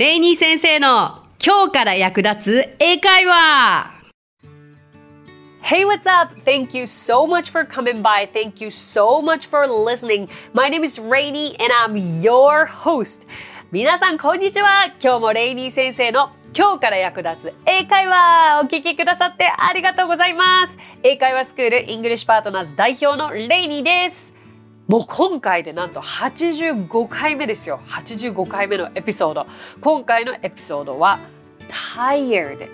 レイニー先生の今日から役立つ英会話 Hey, what's up? Thank you so much for coming by. Thank you so much for listening. My name is レイニー and I'm your host. 皆さん、こんにちは。今日もレイニー先生の今日から役立つ英会話お聞きくださってありがとうございます。英会話スクールイングリッシュパートナーズ代表のレイニーです。もう今回でなんと85回目ですよ。85回目のエピソード。今回のエピソードは tired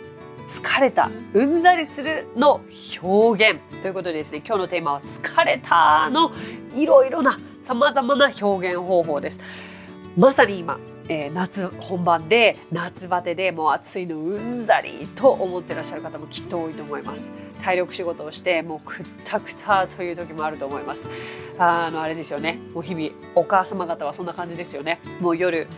疲れた、うんざりするの表現ということでですね、今日のテーマは疲れたのいろいろな様々な表現方法です。まさに今、えー、夏本番で夏バテでもう暑いのうんざりと思ってらっしゃる方もきっと多いと思います。体力仕事をしてもうくったくたという時もあると思います。あのあれですよね。もう日々お母様方はそんな感じですよね。もう夜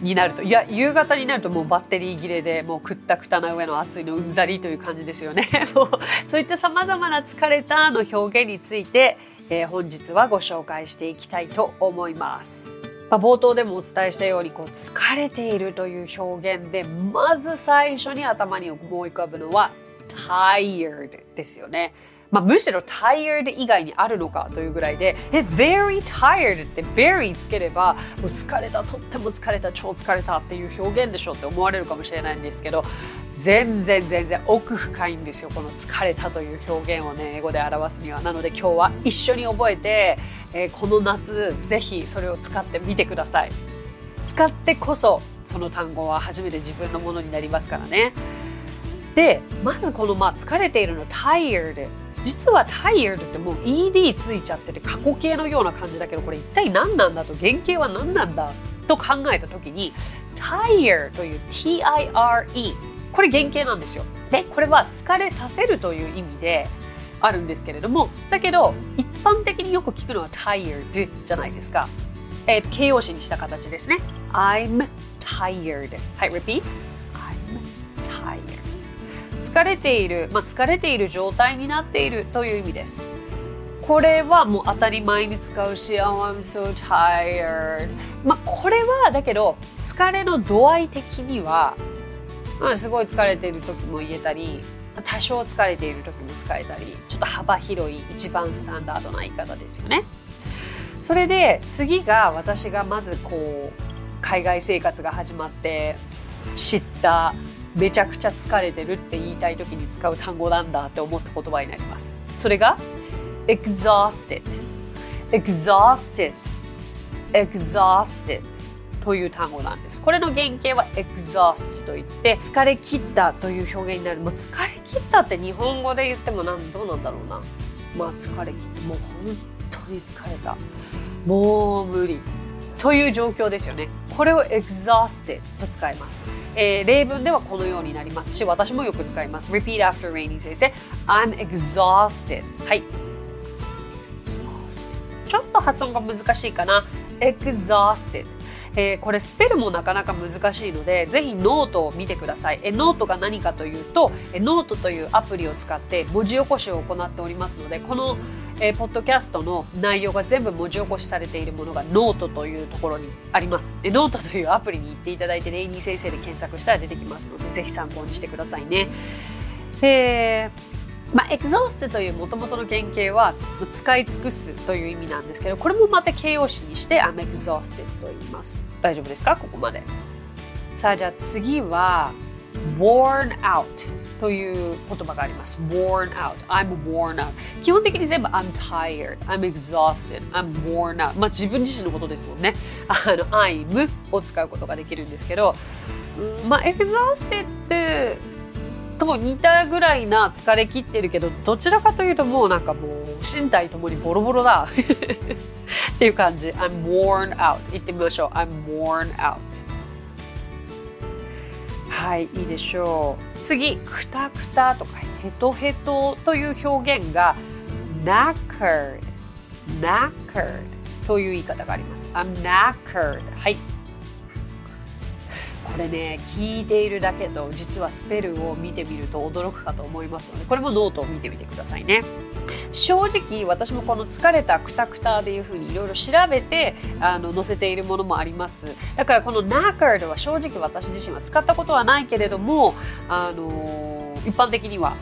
になるといや夕方になるともうバッテリー切れでもうくったくたな上の暑いのうんざりという感じですよね。もうそういったさまざまな疲れたの表現について、えー、本日はご紹介していきたいと思います。まあ、冒頭でもお伝えしたようにこう疲れているという表現でまず最初に頭に思い浮かぶのは tired ですよね。まあ、むしろ tired 以外にあるのかというぐらいでえ very tired って very つければもう疲れたとっても疲れた超疲れたっていう表現でしょって思われるかもしれないんですけど全然全然奥深いんですよこの疲れたという表現をね英語で表すには。なので今日は一緒に覚えて、えー、この夏ぜひそれを使ってみてください。使ってこそその単語は初めて自分のものになりますからね。でまずこのまあ疲れているの tired 実は tired ってもう ed ついちゃってて過去形のような感じだけどこれ一体何なんだと原型は何なんだと考えた時に tire という tire これ原型なんですよ。でこれは疲れさせるという意味であるんですけれどもだけど一般的によく聞くのは tired じゃないですか。えー、形容詞にした形ですね。I'm tired. はい、repeat. I'm tired. 疲れている、まあ、疲れている状態になっているという意味です。これはもう当たり前に使うし、Oh, I'm so tired. まあ、これはだけど疲れの度合い的にはまあ、すごい疲れている時も言えたり多少疲れている時も使えたりちょっと幅広い一番スタンダードな言い方ですよね。それで次が私がまずこう海外生活が始まって知っためちゃくちゃ疲れてるって言いたい時に使う単語なんだって思った言葉になります。それが exhausted exhausted exhausted という単語なんです。これの原型は exhaust といって疲れ切ったという表現になる。もう疲れ切ったって日本語で言ってもなんどうなんだろうな。まあ疲れ切ってもう本当に疲れた。もう無理。という状況ですよね。これを exhausted と使います。えー、例文ではこのようになりますし、私もよく使います。Repeat after Rainy 先生。I'm exhausted. はい。ちょっと発音が難しいかな。exhausted。えー、これスペルもなかなか難しいのでぜひノートを見てください、えノートが何かというと、えノートというアプリを使って文字起こしを行っておりますのでこのえー、ポッドキャストの内容が全部文字起こしされているものがノートというところにあります。でノートというアプリに行っていただいて、レイニー先生で検索したら出てきますので、ぜひ参考にしてくださいね。えーまあ、エクゾーストというもともとの原型は使い尽くすという意味なんですけどこれもまた形容詞にして I'm exhausted と言います大丈夫ですか？ここまでさあじゃあ次は worn out という言葉があります。worn out. I'm worn out. 基本的に全部 I'm tired. I'm exhausted. I'm worn out. まあ自分自身のことですもんね。あの I'm を使うことができるんですけどまあ exhausted ってと似たぐらいな疲れ切ってるけどどちらかというともうなんかもう身体ともにボロボロだ。っていう感じ。I'm worn out. 言ってみましょう。I'm worn out. はいいいでしょう。次くたくたとかヘトヘトという表現が knackered knackered という言い方があります。I'm knackered はい。ここれね聞いているだけと実はスペルを見てみると驚くかと思いますのでこれもノートを見てみてくださいね。正直私もこの疲れたクタクタっていうふうにいろいろ調べてあの載せているものもあります。だからこの knackered は正直私自身は使ったことはないけれどもあの一般的には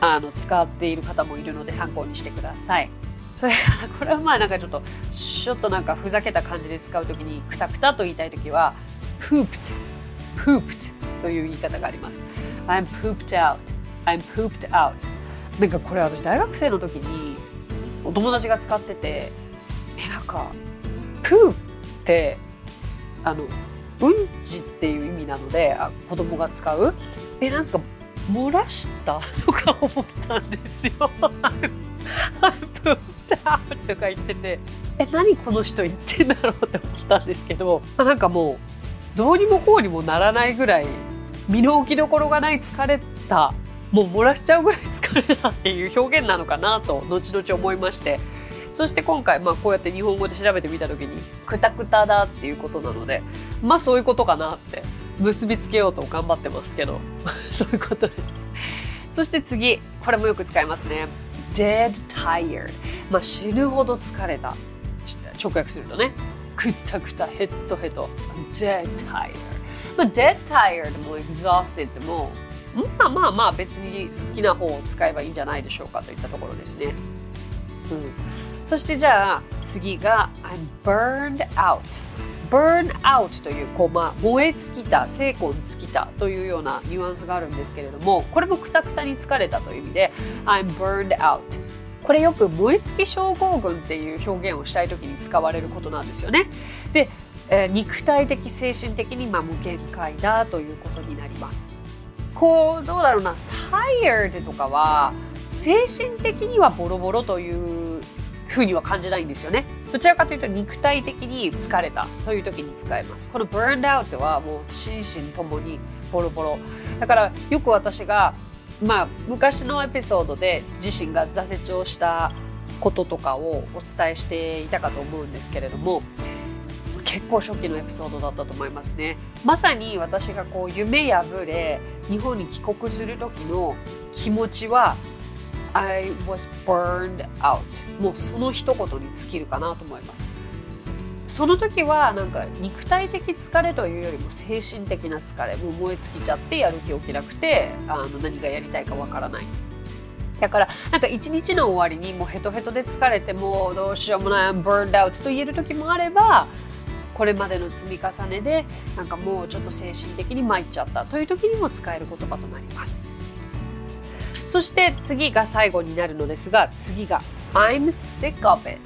あの使っている方もいるので参考にしてください。それからこれはまあなんかちょっとちょっとなんかふざけた感じで使うときにクタクタと言いたいときは pooped pooped という言い方があります。I'm pooped out I'm pooped out なんかこれ私大学生の時にお友達が使っててえなんかプーってあのうんちっていう意味なのであ子供が使うえなんか漏らしたとか思ったんですよ。とか言っててえ何この人言ってんだろうって思ったんですけどなんかもうどうにもこうにもならないぐらい身の置きどころがない疲れたもう漏らしちゃうぐらい疲れたっていう表現なのかなと後々思いまして。そして今回、まあ、こうやって日本語で調べてみた時にクタクタだっていうことなのでまあそういうことかなって結びつけようと頑張ってますけど そういうことです。そして次これもよく使いますね。Dead tired まあ死ぬほど疲れた。直訳するとね。くたくたヘッドヘッド。Dead tired まあ dead tired も exhausted もまあまあまあ別に好きな方を使えばいいんじゃないでしょうかといったところですね。うん、そしてじゃあ次が I'm burned out。burn out というこう、まあ、燃え尽きた、精魂尽きたというようなニュアンスがあるんですけれども、これもくたくたに疲れたという意味で I'm burned out。これよく燃え尽き症候群っていう表現をしたい時に使われることなんですよね。で、えー、肉体的、精神的にまあ無限界だということになります。こうどうだろうな tired とかは精神的にはボロボロというふうには感じないんですよね。どちらかというと肉体的に疲れたという時に使えます。この burned out はもう心身ともにボロボロ。だからよく私がまあ昔のエピソードで自身が挫折をしたこととかをお伝えしていたかと思うんですけれども結構初期のエピソードだったと思いますね。まさに私がこう夢破れ日本に帰国する時の気持ちは I was burned out もうその一言に尽きるかなと思います。その時はなんか肉体的疲れというよりも精神的な疲れもう燃え尽きちゃってやる気起きなくてあの何がやりたいかわからない。だからなんか一日の終わりにもうヘトヘトで疲れてもうどうしようもない I'm burned out と言える時もあればこれまでの積み重ねでなんかもうちょっと精神的に参っちゃったという時にも使える言葉となります。そして次が最後になるのですが次が I'm sick of it.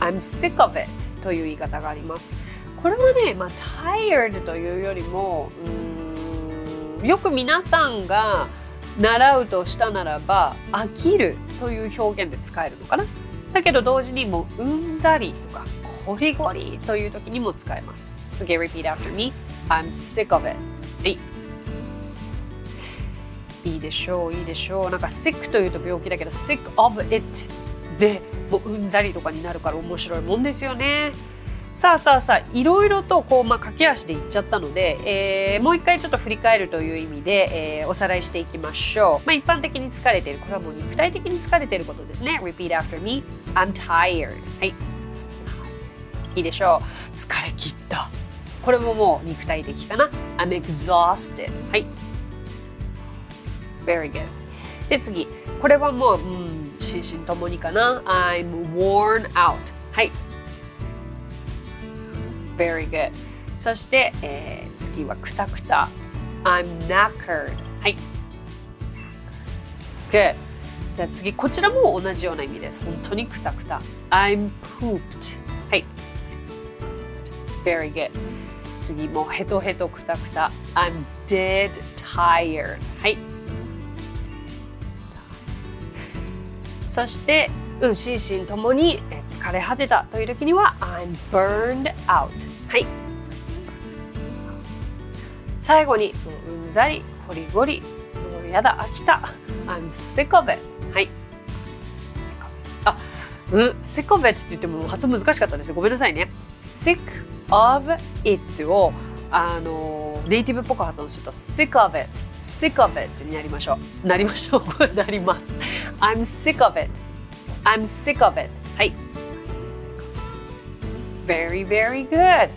I'm sick of it という言い方があります。これはね、まあ、tired というよりもうんよく皆さんが習うとしたならば飽きるという表現で使えるのかな。だけど同時にもうんざりとかゴリゴリという時にも使えます。Okay, repeat after me. I'm sick of it. はい。いいでしょう、いいでしょう。なんか sick というと病気だけど sick of it でもううんざりとかになるから面白いもんですよね。さあさあさあいろいろとこう、まあ、駆け足でいっちゃったので、えー、もう一回ちょっと振り返るという意味で、えー、おさらいしていきましょう、まあ、一般的に疲れているこれはもう肉体的に疲れていることですね Repeat after me I'm tired はいでしょう。疲れ切った。これももう肉体的かな。I'm exhausted はい。Very good で次。これはもう、うん、心身ともにかな。I'm worn out はい。Very good そして、えー、次はくたくた I'm knackered はい。Good じゃ次こちらも同じような意味です。本当にくたくた I'm pooped Very good. 次もヘトヘトクタクタ。I'm dead tired. はい。そして、うん、心身ともに疲れ果てたという時には I'm burned out. はい。最後に、うんざり、ゴリゴリ、もうやだ、飽きた。I'm sick of it. はい。あ、うん、sick of it って言っても発音難しかったですごめんなさいね。sick of it をあのネイティブっぽく発音すると sick of it sick of it になりましょうなりましょうなります I'm sick of it I'm sick of it はい Very very good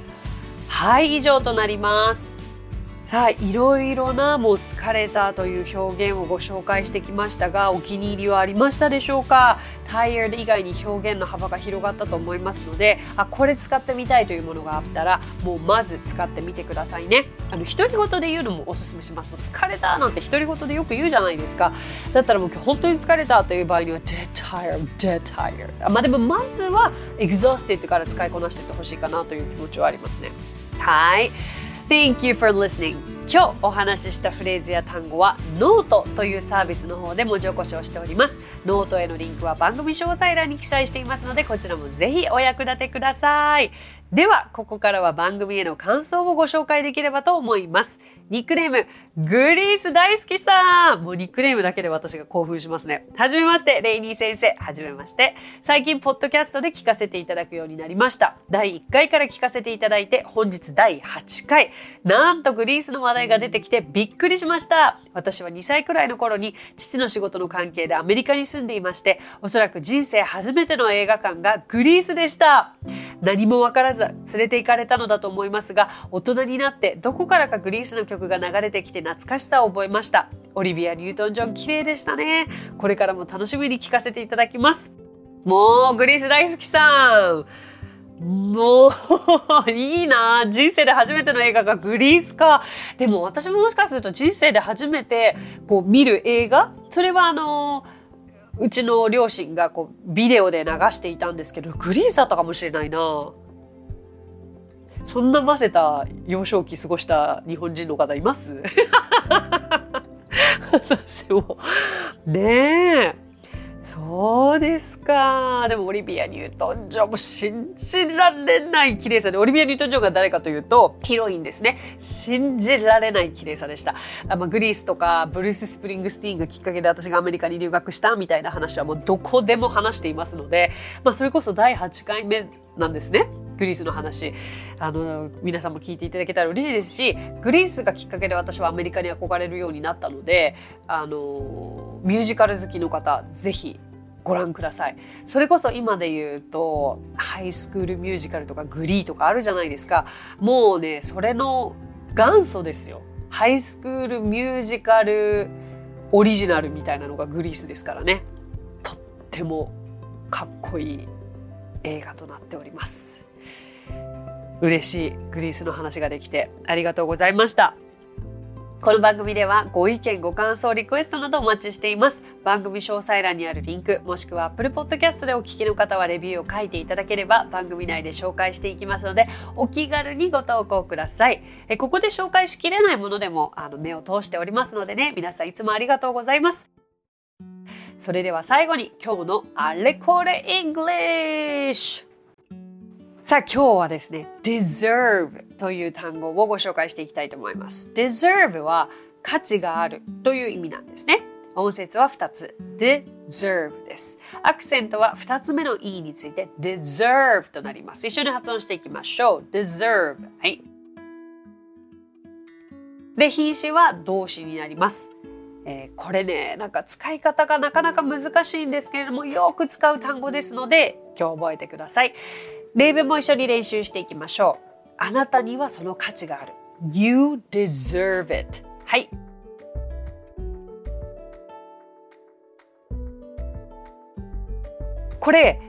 はい以上となりますさあいろいろなもう疲れたという表現をご紹介してきましたがお気に入りはありましたでしょうか？tired 以外に表現の幅が広がったと思いますのであこれ使ってみたいというものがあったらもうまず使ってみてくださいね。あの独り言で言うのもおすすめします。疲れたなんて独り言でよく言うじゃないですか。だったらもう今日本当に疲れたという場合には dead tired dead tired まあでもまずは exhausted から使いこなしていってほしいかなという気持ちはありますね。はい。Thank you for listening. 今日お話ししたフレーズや単語はノートというサービスの方で文字起こしをしております。ノートへのリンクは番組詳細欄に記載していますのでこちらもぜひお役立てください。ではここからは番組への感想をご紹介できればと思います。ニックネーム、グリース大好きさんもうニックネームだけで私が興奮しますね。はじめまして、レイニー先生。はじめまして。最近、ポッドキャストで聞かせていただくようになりました。第1回から聞かせていただいて、本日第8回。なんとグリースの話題が出てきてびっくりしました。私は2歳くらいの頃に父の仕事の関係でアメリカに住んでいまして、おそらく人生初めての映画館がグリースでした。何もわからず連れて行かれたのだと思いますが、大人になってどこからかグリースの曲が流れてきて懐かしさを覚えました。オリビア・ニュートン・ジョン綺麗でしたね。これからも楽しみに聞かせていただきます。もう、グリース大好きさん。もう、いいな人生で初めての映画がグリースか。でも私ももしかすると人生で初めてこう見る映画？それはあのうちの両親がこうビデオで流していたんですけど、グリーンだったかもしれないなそんな混ぜた幼少期過ごした日本人の方います？私も。ねえ。そうですか。でもオリビア・ニュートン・ジョンも信じられない綺麗さで、オリビア・ニュートン・ジョンが誰かというと、ヒロインですね。信じられない綺麗さでした。あまあ、グリースとかブルース・スプリングスティーンがきっかけで私がアメリカに留学したみたいな話はもうどこでも話していますので、まあ、それこそ第8回目なんですね。グリースの話あの皆さんも聞いていただけたら嬉しいですしグリースがきっかけで私はアメリカに憧れるようになったのであのミュージカル好きの方ぜひご覧ください。それこそ今で言うとハイスクールミュージカルとかグリーとかあるじゃないですか。もうねそれの元祖ですよ。ハイスクールミュージカルオリジナルみたいなのがグリースですからね。とってもかっこいい映画となっております。嬉しいグリースの話ができてありがとうございました。この番組ではご意見ご感想リクエストなどお待ちしています。番組詳細欄にあるリンクもしくは Apple Podcast でお聞きの方はレビューを書いていただければ番組内で紹介していきますのでお気軽にご投稿ください。えここで紹介しきれないものでもあの目を通しておりますのでね皆さんいつもありがとうございます。それでは最後に今日のあれこれ English! さあ今日はですね deserve という単語をご紹介していきたいと思います。deserve は価値があるという意味なんですね。音節は2つ。deserve です。アクセントは2つ目の e について deserve となります。一緒に発音していきましょう。deserve はい。で品詞は動詞になります。えー、これねなんか使い方がなかなか難しいんですけれどもよく使う単語ですので今日覚えてください。例文も一緒に練習していきましょうあなたにはその価値がある You deserve it はいこれ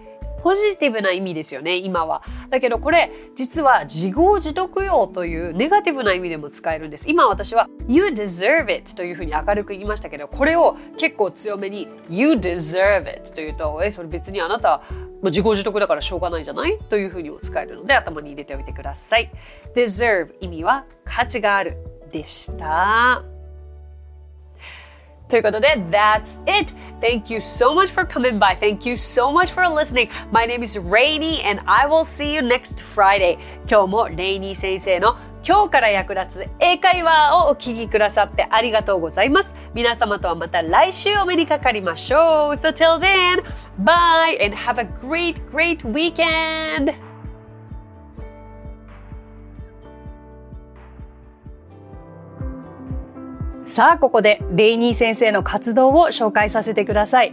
ポジティブな意味ですよね今は。だけどこれ実は自業自得用というネガティブな意味でも使えるんです。今私は You deserve it というふうに明るく言いましたけどこれを結構強めに You deserve it というとえそれ別にあなたまあ自業自得だからしょうがないじゃないというふうにも使えるので頭に入れておいてください。deserve 意味は価値があるでした。ということで、That's it! Thank you so much for coming by. Thank you so much for listening. My name is Rainy and I will see you next Friday. 今日もレイニー先生の今日から役立つ英会話をお聞きくださってありがとうございます。皆様とはまた来週お目にかかりましょう。So till then, bye and have a great, great weekend! さあここでレイニー先生の活動を紹介させてください